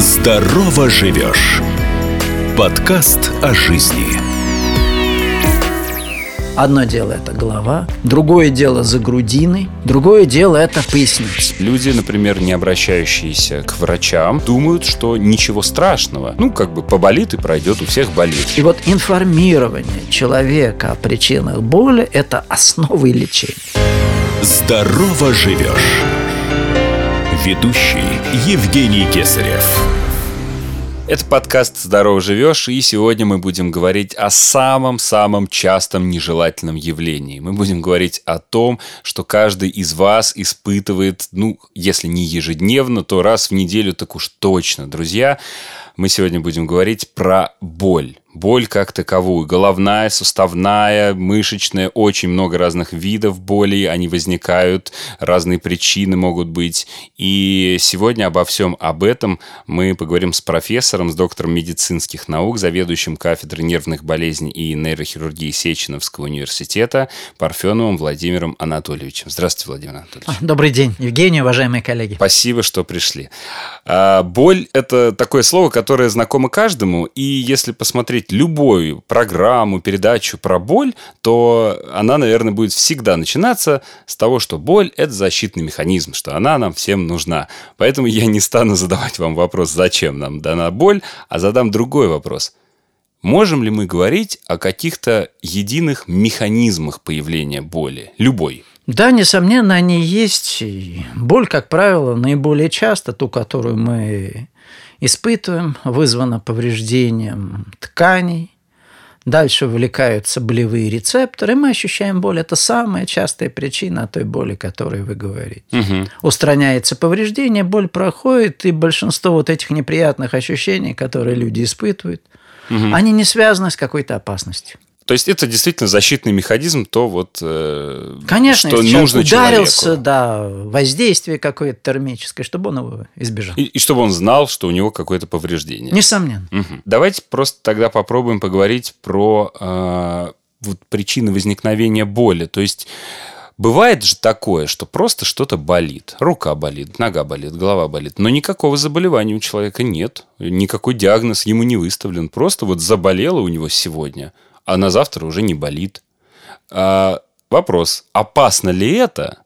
Здорово живешь. Подкаст о жизни. Одно дело это голова, другое дело за грудиной, другое дело это поясница. Люди, например, не обращающиеся к врачам, думают, что ничего страшного. Ну, как бы поболит и пройдет, у всех болит. И вот информирование человека о причинах боли – это основа лечения. Здорово живешь. Ведущий Евгений Кесарев. Это подкаст «Здорово живешь», и сегодня мы будем говорить о самом-самом частом нежелательном явлении. Мы будем говорить о том, что каждый из вас испытывает, ну, если не ежедневно, то раз в неделю так уж точно. Друзья, мы сегодня будем говорить про боль боль как таковую. Головная, суставная, мышечная, очень много разных видов боли, они возникают, разные причины могут быть. И сегодня обо всем об этом мы поговорим с профессором, с доктором медицинских наук, заведующим кафедрой нервных болезней и нейрохирургии Сеченовского университета Парфеновым Владимиром Анатольевичем. Здравствуйте, Владимир Анатольевич. А, добрый день, Евгений, уважаемые коллеги. Спасибо, что пришли. А, боль – это такое слово, которое знакомо каждому, и если посмотреть смотреть любую программу, передачу про боль, то она, наверное, будет всегда начинаться с того, что боль – это защитный механизм, что она нам всем нужна. Поэтому я не стану задавать вам вопрос, зачем нам дана боль, а задам другой вопрос. Можем ли мы говорить о каких-то единых механизмах появления боли? Любой. Да, несомненно, они есть. боль, как правило, наиболее часто, ту, которую мы испытываем, вызвано повреждением тканей, Дальше вовлекаются болевые рецепторы, и мы ощущаем боль. Это самая частая причина той боли, о которой вы говорите. Угу. Устраняется повреждение, боль проходит, и большинство вот этих неприятных ощущений, которые люди испытывают, угу. они не связаны с какой-то опасностью. То есть это действительно защитный механизм, то вот э, Конечно, что нужно ударился, человеку. да, воздействие какое-то термическое, чтобы он его избежал. И, и чтобы он знал, что у него какое-то повреждение. Несомненно. Угу. Давайте просто тогда попробуем поговорить про э, вот причины возникновения боли. То есть Бывает же такое, что просто что-то болит. Рука болит, нога болит, голова болит. Но никакого заболевания у человека нет. Никакой диагноз ему не выставлен. Просто вот заболело у него сегодня – а на завтра уже не болит. А, вопрос, опасно ли это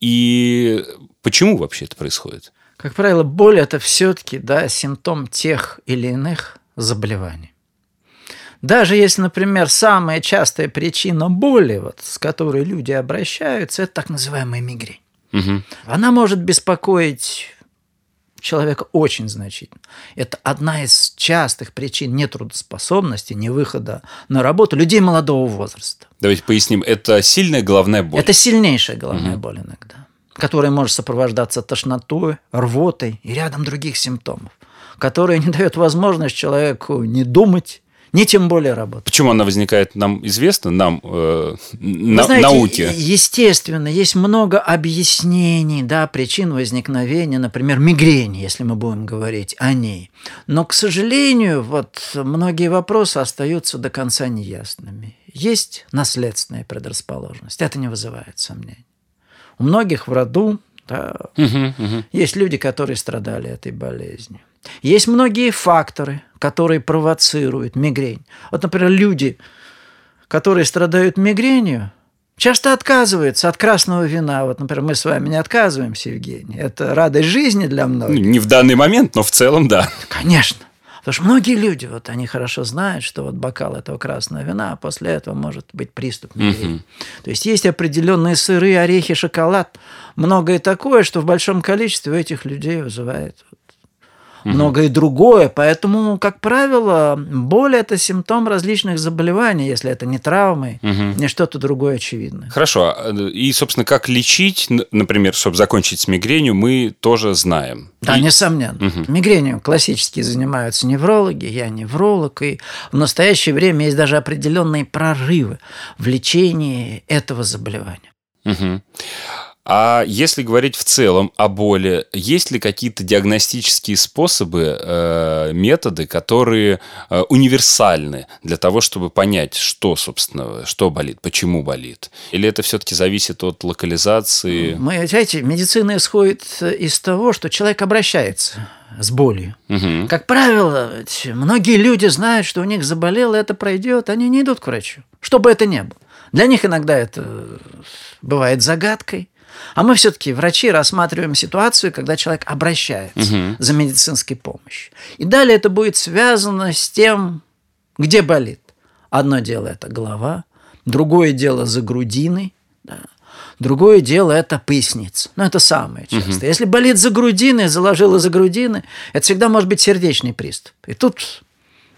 и почему вообще это происходит? Как правило, боль – это все-таки да, симптом тех или иных заболеваний. Даже если, например, самая частая причина боли, вот, с которой люди обращаются, это так называемая мигрень. Угу. Она может беспокоить человека очень значительно. Это одна из частых причин нетрудоспособности, невыхода на работу людей молодого возраста. Давайте поясним. Это сильная головная боль? Это сильнейшая головная угу. боль иногда, которая может сопровождаться тошнотой, рвотой и рядом других симптомов, которые не дают возможность человеку не думать, не тем более работать. Почему она возникает, нам известно, нам, э, на, знаете, науке? Естественно, есть много объяснений, да, причин возникновения, например, мигрени, если мы будем говорить о ней. Но, к сожалению, вот многие вопросы остаются до конца неясными. Есть наследственная предрасположенность, это не вызывает сомнений. У многих в роду да, угу, угу. есть люди, которые страдали этой болезнью. Есть многие факторы, которые провоцируют мигрень. Вот, например, люди, которые страдают мигренью, часто отказываются от красного вина. Вот, например, мы с вами не отказываемся, Евгений. Это радость жизни для многих. Не в данный момент, но в целом да. Конечно. Потому что многие люди, вот они хорошо знают, что вот бокал этого красного вина, а после этого может быть приступ мигрени. Угу. То есть есть определенные сыры, орехи, шоколад, многое такое, что в большом количестве у этих людей вызывает угу. многое другое. Поэтому, как правило, боль – это симптом различных заболеваний, если это не травмы, угу. не что-то другое очевидное. Хорошо. И, собственно, как лечить, например, чтобы закончить с мигренью, мы тоже знаем. Да, и... несомненно. Угу. Мигренью классически занимаются неврологи, я невролог, и в настоящее время есть даже определенные прорывы в лечении этого заболевания. Угу. А если говорить в целом о боли, есть ли какие-то диагностические способы, э, методы, которые э, универсальны для того, чтобы понять, что, собственно, что болит, почему болит? Или это все-таки зависит от локализации? Мы, знаете, медицина исходит из того, что человек обращается с болью. Угу. Как правило, многие люди знают, что у них заболело, это пройдет, они не идут к врачу, что бы это ни было. Для них иногда это бывает загадкой. А мы все-таки, врачи, рассматриваем ситуацию, когда человек обращается Угу. за медицинской помощью. И далее это будет связано с тем, где болит. Одно дело – это голова, другое дело – за грудиной, да. другое дело – это поясница. Но это самое частое. Если болит за грудиной, заложило за грудины, это всегда может быть сердечный приступ. И тут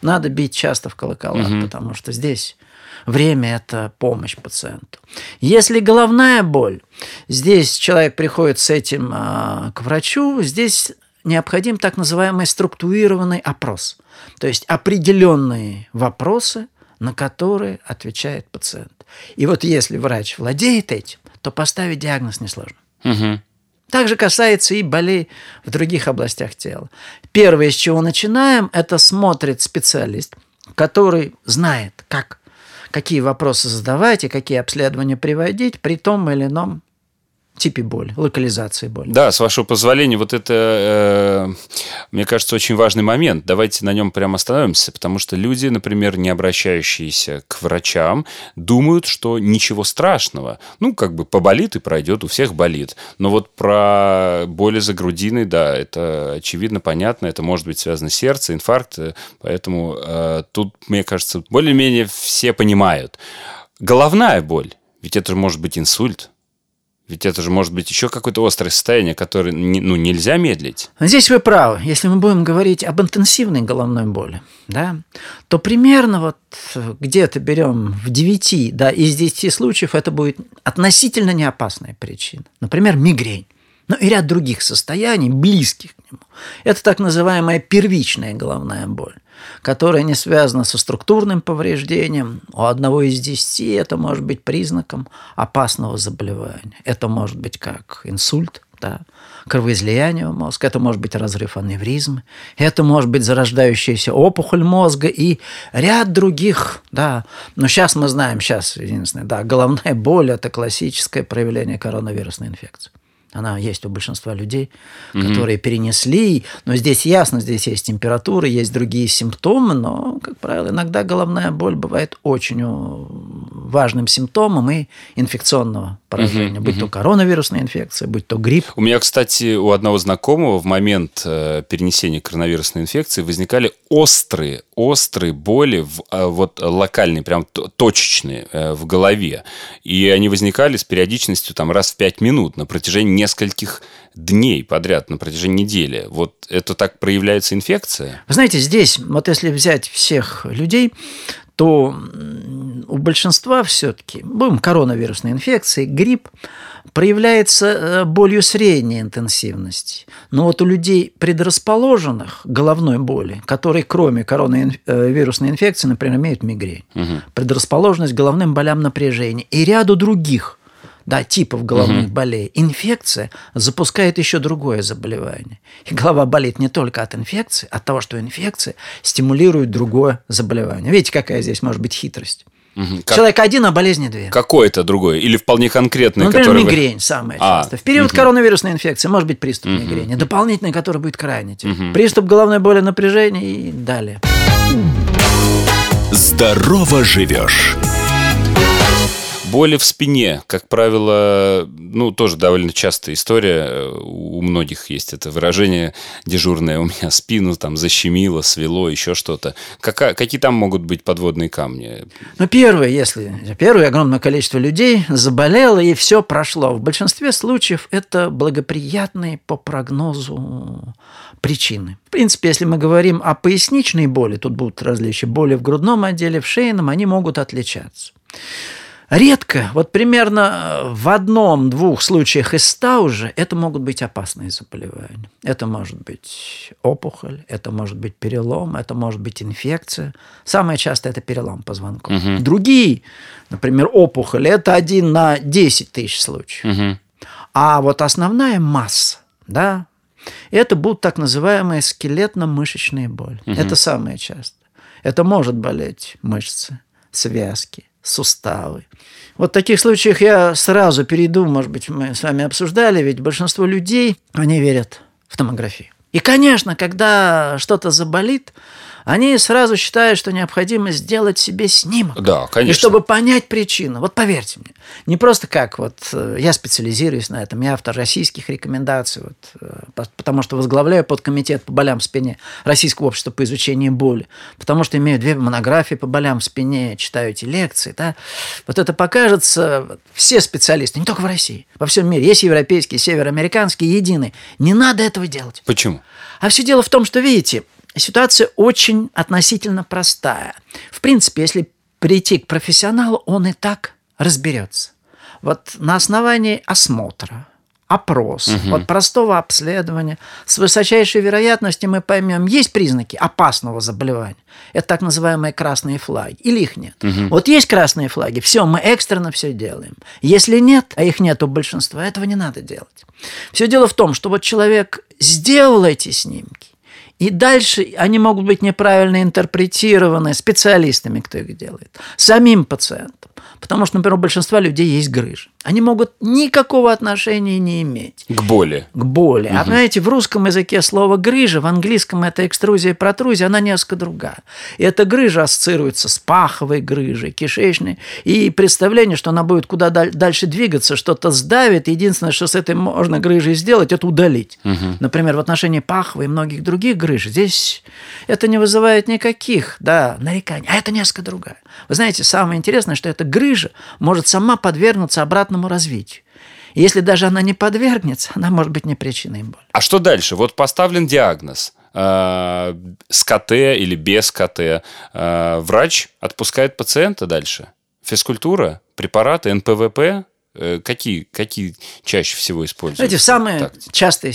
надо бить часто в колокола, потому что здесь время – это помощь пациенту. Если головная боль, здесь человек приходит с этим а, к врачу, здесь необходим так называемый структурированный опрос. То есть определенные вопросы, на которые отвечает пациент. И вот если врач владеет этим, то поставить диагноз несложно. Угу. Также касается и болей в других областях тела. Первое, с чего начинаем, это смотрит специалист, который знает, как, какие вопросы задавать и какие обследования приводить при том или ином типе боли, локализации боли. Да, с вашего позволения, вот это, э, мне кажется, очень важный момент. Давайте на нем прямо остановимся, потому что люди, например, не обращающиеся к врачам, думают, что ничего страшного. Ну, как бы поболит и пройдет, у всех болит. Но вот про боли за грудиной, да, это очевидно, понятно, это может быть связано с сердцем, инфаркт, э, поэтому э, тут, мне кажется, более-менее все понимают. Головная боль, ведь это же может быть инсульт. Ведь это же может быть еще какое-то острое состояние, которое ну, нельзя медлить. Здесь вы правы. Если мы будем говорить об интенсивной головной боли, да, то примерно вот где-то берем в 9, да, из 10 случаев это будет относительно неопасная причина. Например, мигрень. Ну и ряд других состояний, близких к нему. Это так называемая первичная головная боль которая не связана со структурным повреждением. У одного из десяти это может быть признаком опасного заболевания. Это может быть как инсульт, да, кровоизлияние в мозг, это может быть разрыв аневризмы, это может быть зарождающаяся опухоль мозга и ряд других, да. Но сейчас мы знаем, сейчас единственное, да, головная боль – это классическое проявление коронавирусной инфекции. Она есть у большинства людей, mm-hmm. которые перенесли. Но здесь ясно, здесь есть температура, есть другие симптомы, но, как правило, иногда головная боль бывает очень важным симптомом и инфекционного поражения, mm-hmm. будь то коронавирусная инфекция, будь то грипп. У меня, кстати, у одного знакомого в момент э, перенесения коронавирусной инфекции возникали острые, острые боли, в, э, вот локальные, прям точечные э, в голове. И они возникали с периодичностью там раз в пять минут на протяжении нескольких дней подряд, на протяжении недели. Вот это так проявляется инфекция? Вы знаете, здесь, вот если взять всех людей, то у большинства все-таки, будем коронавирусной инфекции, грипп, проявляется болью средней интенсивности. Но вот у людей, предрасположенных головной боли, которые кроме коронавирусной инфекции, например, имеют мигрень, угу. предрасположенность к головным болям напряжения и ряду других да, типов головных угу. болей, инфекция запускает еще другое заболевание. И голова болит не только от инфекции, а от того, что инфекция стимулирует другое заболевание. Видите, какая здесь может быть хитрость? Угу. Человек как... один, а болезни две. Какое-то другое? Или вполне конкретное? Ну, например, которое мигрень вы... самая а, часто. В период угу. коронавирусной инфекции может быть приступ угу. мигрени, дополнительный, который будет крайне тяжелый. Угу. Приступ головной боли, напряжения и далее. Здорово живешь. Боли в спине, как правило, ну, тоже довольно частая история. У многих есть это выражение дежурное. У меня спину там защемило, свело, еще что-то. Какая, какие там могут быть подводные камни? Ну, первое, если... Первое, огромное количество людей заболело, и все прошло. В большинстве случаев это благоприятные по прогнозу причины. В принципе, если мы говорим о поясничной боли, тут будут различия. Боли в грудном отделе, в шейном, они могут отличаться. Редко, вот примерно в одном-двух случаях из ста уже это могут быть опасные заболевания. Это может быть опухоль, это может быть перелом, это может быть инфекция. Самое часто это перелом позвонков. Угу. Другие, например, опухоль, это один на 10 тысяч случаев. Угу. А вот основная масса, да, это будут так называемые скелетно-мышечные боли. Угу. Это самое часто. Это может болеть мышцы, связки, суставы. Вот в таких случаях я сразу перейду, может быть, мы с вами обсуждали, ведь большинство людей, они верят в томографию. И, конечно, когда что-то заболит, они сразу считают, что необходимо сделать себе снимок. Да, конечно. И чтобы понять причину. Вот поверьте мне, не просто как вот э, я специализируюсь на этом, я автор российских рекомендаций, вот, э, потому что возглавляю подкомитет по болям в спине Российского общества по изучению боли, потому что имею две монографии по болям в спине, читаю эти лекции. Да? Вот это покажется, все специалисты, не только в России, во всем мире, есть европейские, североамериканские, единые. Не надо этого делать. Почему? А все дело в том, что, видите, ситуация очень относительно простая. В принципе, если прийти к профессионалу, он и так разберется. Вот на основании осмотра, опрос, угу. вот простого обследования, с высочайшей вероятностью мы поймем, есть признаки опасного заболевания. Это так называемые красные флаги. Или их нет. Угу. Вот есть красные флаги, все, мы экстренно все делаем. Если нет, а их нет у большинства, этого не надо делать. Все дело в том, что вот человек сделал эти снимки, и дальше они могут быть неправильно интерпретированы специалистами, кто их делает, самим пациентом. Потому что, например, у большинства людей есть грыжа они могут никакого отношения не иметь. К боли. К боли. Угу. А знаете, в русском языке слово «грыжа», в английском это экструзия и протрузия, она несколько другая. И эта грыжа ассоциируется с паховой грыжей, кишечной. И представление, что она будет куда дальше двигаться, что-то сдавит. Единственное, что с этой можно грыжей сделать, это удалить. Угу. Например, в отношении паховой и многих других грыж здесь это не вызывает никаких да, нареканий. А это несколько другая. Вы знаете, самое интересное, что эта грыжа может сама подвергнуться обратно обратному развитию. Если даже она не подвергнется, она может быть не причиной боли. А что дальше? Вот поставлен диагноз э, с КТ или без КТ. Э, врач отпускает пациента дальше. Физкультура, препараты, НПВП. Э, какие, какие чаще всего используются? Знаете, самые тактики? частые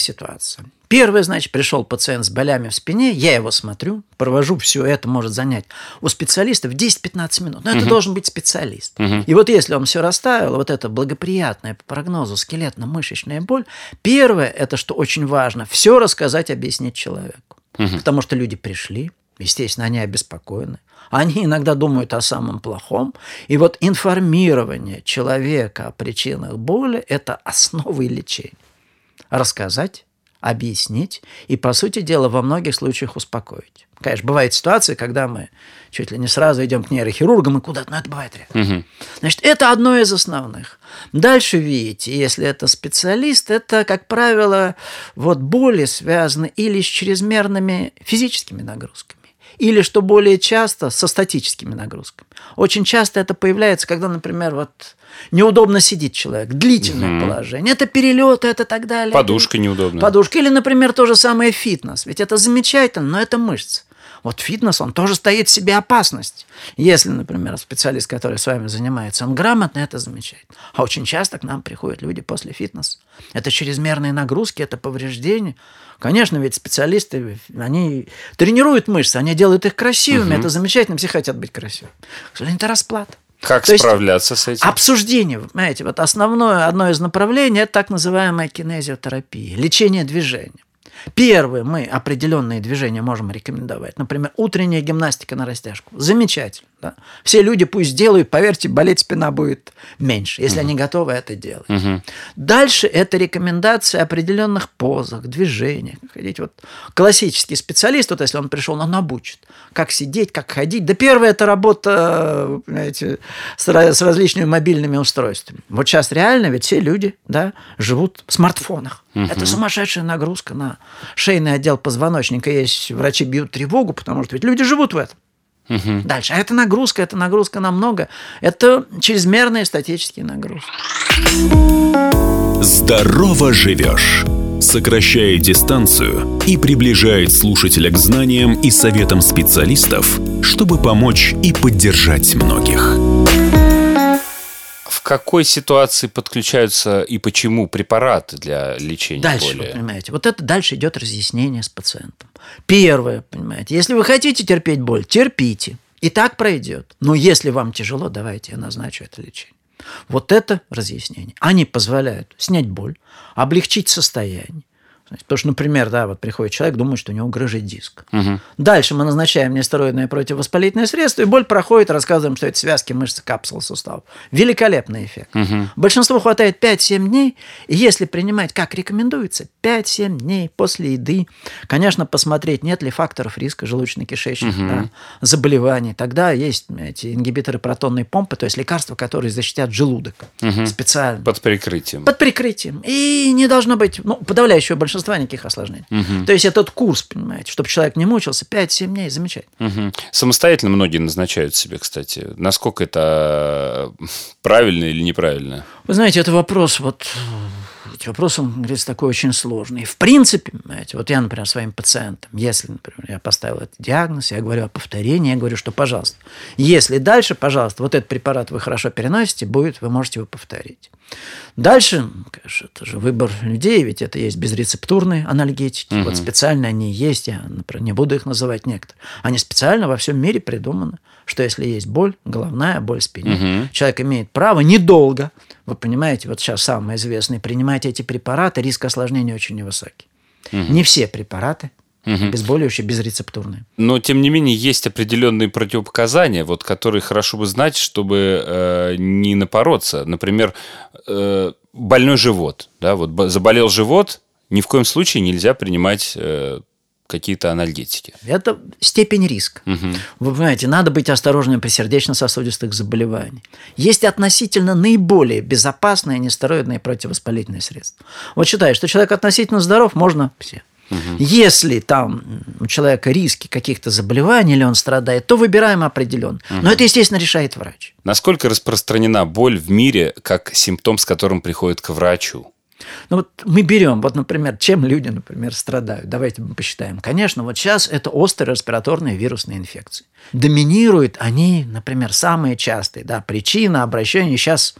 Первое, значит, пришел пациент с болями в спине, я его смотрю, провожу все это, может занять у специалиста в 10-15 минут. Но угу. это должен быть специалист. Угу. И вот если он все расставил, вот это благоприятная по прогнозу скелетно-мышечная боль, первое, это что очень важно, все рассказать, объяснить человеку. Угу. Потому что люди пришли, естественно, они обеспокоены. Они иногда думают о самом плохом. И вот информирование человека о причинах боли – это основа лечения. Рассказать, объяснить и, по сути дела, во многих случаях успокоить. Конечно, бывают ситуации, когда мы чуть ли не сразу идем к нейрохирургам и куда-то, но это бывает редко. Угу. Значит, это одно из основных. Дальше, видите, если это специалист, это, как правило, вот боли связаны или с чрезмерными физическими нагрузками, или, что более часто, со статическими нагрузками. Очень часто это появляется, когда, например, вот неудобно сидит человек, длительное угу. положение, это перелеты, это так далее. Подушка неудобная. Подушка. Или, например, то же самое фитнес. Ведь это замечательно, но это мышцы. Вот фитнес, он тоже стоит в себе опасность. Если, например, специалист, который с вами занимается, он грамотно это замечает. А очень часто к нам приходят люди после фитнеса. Это чрезмерные нагрузки, это повреждения. Конечно, ведь специалисты, они тренируют мышцы, они делают их красивыми, угу. это замечательно, все хотят быть красивыми. К сожалению, это расплата. Как То справляться с этим? Обсуждение, понимаете, вот основное, одно из направлений – это так называемая кинезиотерапия, лечение движения. Первое, мы определенные движения можем рекомендовать. Например, утренняя гимнастика на растяжку. Замечательно. Да? Все люди пусть делают, поверьте, болеть спина будет меньше, если угу. они готовы это делать. Угу. Дальше это рекомендации определенных позах, движениях. Ходить вот классический специалист, вот если он пришел, он обучит, как сидеть, как ходить. Да первое это работа, понимаете, с, с различными мобильными устройствами. Вот сейчас реально ведь все люди да, живут в смартфонах. Угу. Это сумасшедшая нагрузка на шейный отдел позвоночника. Есть врачи бьют тревогу, потому что ведь люди живут в этом. Угу. Дальше. А это нагрузка, это нагрузка намного. Это чрезмерные статические нагрузки. Здорово живешь сокращает дистанцию и приближает слушателя к знаниям и советам специалистов, чтобы помочь и поддержать многих какой ситуации подключаются и почему препараты для лечения дальше, боли? Вы понимаете, вот это дальше идет разъяснение с пациентом. Первое, понимаете, если вы хотите терпеть боль, терпите. И так пройдет. Но если вам тяжело, давайте я назначу это лечение. Вот это разъяснение. Они позволяют снять боль, облегчить состояние, Потому что, например, да, вот приходит человек, думает, что у него грыжит диск. Угу. Дальше мы назначаем нестероидное противовоспалительное средство, и боль проходит, рассказываем, что это связки, мышцы, капсулы, суставов. Великолепный эффект. Угу. Большинству хватает 5-7 дней, и если принимать, как рекомендуется, 5-7 дней после еды, конечно, посмотреть, нет ли факторов риска желудочно-кишечных угу. да, заболеваний. Тогда есть эти ингибиторы протонной помпы, то есть лекарства, которые защитят желудок угу. специально. Под прикрытием. Под прикрытием. И не должно быть, ну, подавляющее большинство большинства никаких осложнений. Угу. То есть этот курс, понимаете, чтобы человек не мучился, 5-7 дней, замечательно. Угу. Самостоятельно многие назначают себе, кстати. Насколько это правильно или неправильно? Вы знаете, это вопрос вот эти вопросы, он, говорится, такой очень сложный. В принципе, понимаете, вот я, например, своим пациентам, если, например, я поставил этот диагноз, я говорю о повторении, я говорю, что, пожалуйста, если дальше, пожалуйста, вот этот препарат вы хорошо переносите, будет, вы можете его повторить. Дальше, конечно, это же выбор людей, ведь это есть безрецептурные анальгетики. Угу. Вот специально они есть, я, например, не буду их называть некоторые. Они специально во всем мире придуманы, что если есть боль, головная боль в спине, угу. человек имеет право недолго, вы понимаете, вот сейчас самое известное, принимать эти препараты, риск осложнений очень невысокий. Угу. Не все препараты угу. обезболивающие безрецептурные. Но, тем не менее, есть определенные противопоказания, вот, которые хорошо бы знать, чтобы э, не напороться. Например, э, больной живот. Да, вот заболел живот, ни в коем случае нельзя принимать э, какие-то анальгетики. Это степень риска. Угу. Вы понимаете, надо быть осторожным при сердечно-сосудистых заболеваниях. Есть относительно наиболее безопасные нестероидные противовоспалительные средства. Вот считаю, что человек относительно здоров, можно все. Угу. Если там у человека риски каких-то заболеваний или он страдает, то выбираем определенно. Угу. Но это, естественно, решает врач. Насколько распространена боль в мире как симптом, с которым приходит к врачу? Ну вот мы берем, вот, например, чем люди, например, страдают. Давайте мы посчитаем. Конечно, вот сейчас это острые респираторные вирусные инфекции. Доминируют они, например, самые частые. Да, причина обращения сейчас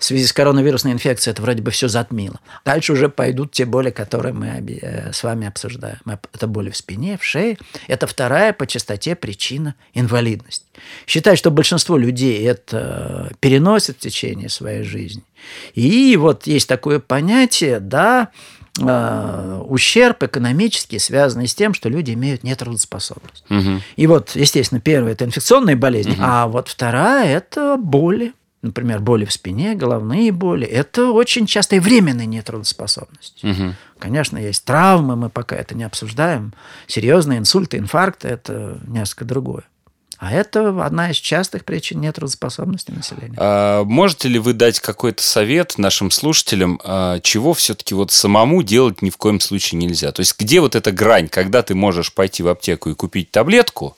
в связи с коронавирусной инфекцией это вроде бы все затмило. Дальше уже пойдут те боли, которые мы э, с вами обсуждаем. Это боли в спине, в шее. Это вторая по частоте причина инвалидности. Считаю, что большинство людей это переносит в течение своей жизни. И вот есть такое понятие, да, э, ущерб экономический, связанный с тем, что люди имеют нетрудоспособность. Угу. И вот, естественно, первое – это инфекционные болезни, угу. а вот вторая – это боли например, боли в спине, головные боли, это очень часто и временная нетрудоспособность. Угу. Конечно, есть травмы, мы пока это не обсуждаем. Серьезные инсульты, инфаркты – это несколько другое. А это одна из частых причин нетрудоспособности населения. А можете ли вы дать какой-то совет нашим слушателям, а, чего все-таки вот самому делать ни в коем случае нельзя? То есть где вот эта грань, когда ты можешь пойти в аптеку и купить таблетку,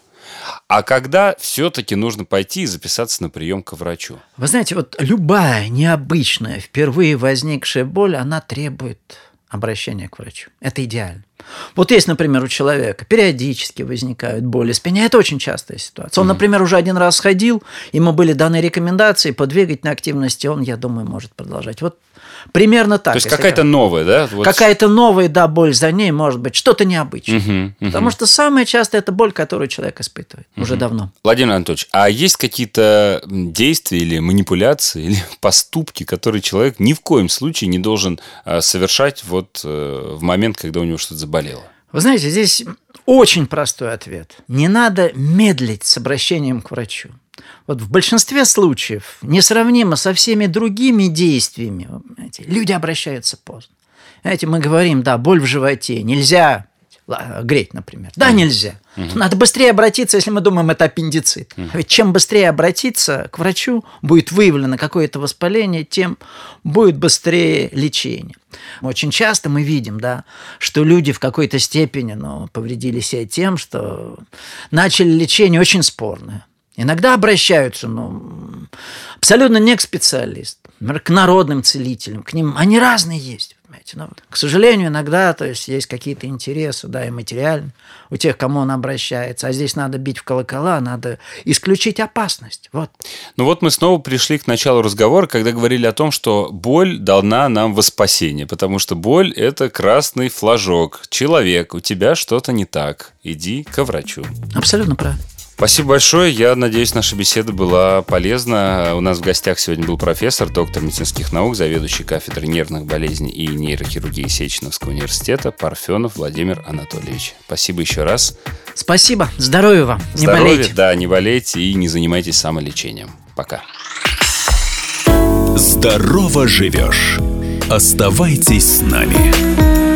а когда все-таки нужно пойти и записаться на прием к врачу? Вы знаете, вот любая необычная, впервые возникшая боль, она требует обращения к врачу. Это идеально. Вот есть, например, у человека периодически возникают боли в спине. Это очень частая ситуация. Он, например, уже один раз ходил, ему были даны рекомендации по двигательной активности, он, я думаю, может продолжать. Вот Примерно так. То есть какая-то новая, да? Вот. Какая-то новая, да, боль за ней может быть, что-то необычное. Угу, угу. Потому что самое частое это боль, которую человек испытывает угу. уже давно. Владимир Анатольевич, а есть какие-то действия или манипуляции, или поступки, которые человек ни в коем случае не должен а, совершать вот э, в момент, когда у него что-то заболело? Вы знаете, здесь очень простой ответ. Не надо медлить с обращением к врачу вот в большинстве случаев, несравнимо со всеми другими действиями, люди обращаются поздно. Знаете, мы говорим, да, боль в животе, нельзя греть, например. Да, нельзя. Угу. Надо быстрее обратиться, если мы думаем, это аппендицит. Угу. Ведь чем быстрее обратиться к врачу, будет выявлено какое-то воспаление, тем будет быстрее лечение. Очень часто мы видим, да, что люди в какой-то степени ну, повредили себя тем, что начали лечение очень спорное. Иногда обращаются, ну, абсолютно не к специалистам, к народным целителям, к ним, они разные есть, понимаете. Но, к сожалению, иногда, то есть, есть какие-то интересы, да, и материальные у тех, кому он обращается. А здесь надо бить в колокола, надо исключить опасность. Вот. Ну вот мы снова пришли к началу разговора, когда говорили о том, что боль дана нам во спасение, потому что боль – это красный флажок. Человек, у тебя что-то не так, иди к врачу. Абсолютно правильно. Спасибо большое. Я надеюсь, наша беседа была полезна. У нас в гостях сегодня был профессор, доктор медицинских наук, заведующий кафедрой нервных болезней и нейрохирургии Сеченовского университета Парфенов Владимир Анатольевич. Спасибо еще раз. Спасибо. Здоровья вам. Не Здоровья, болейте. да, не болейте и не занимайтесь самолечением. Пока. Здорово живешь. Оставайтесь с нами.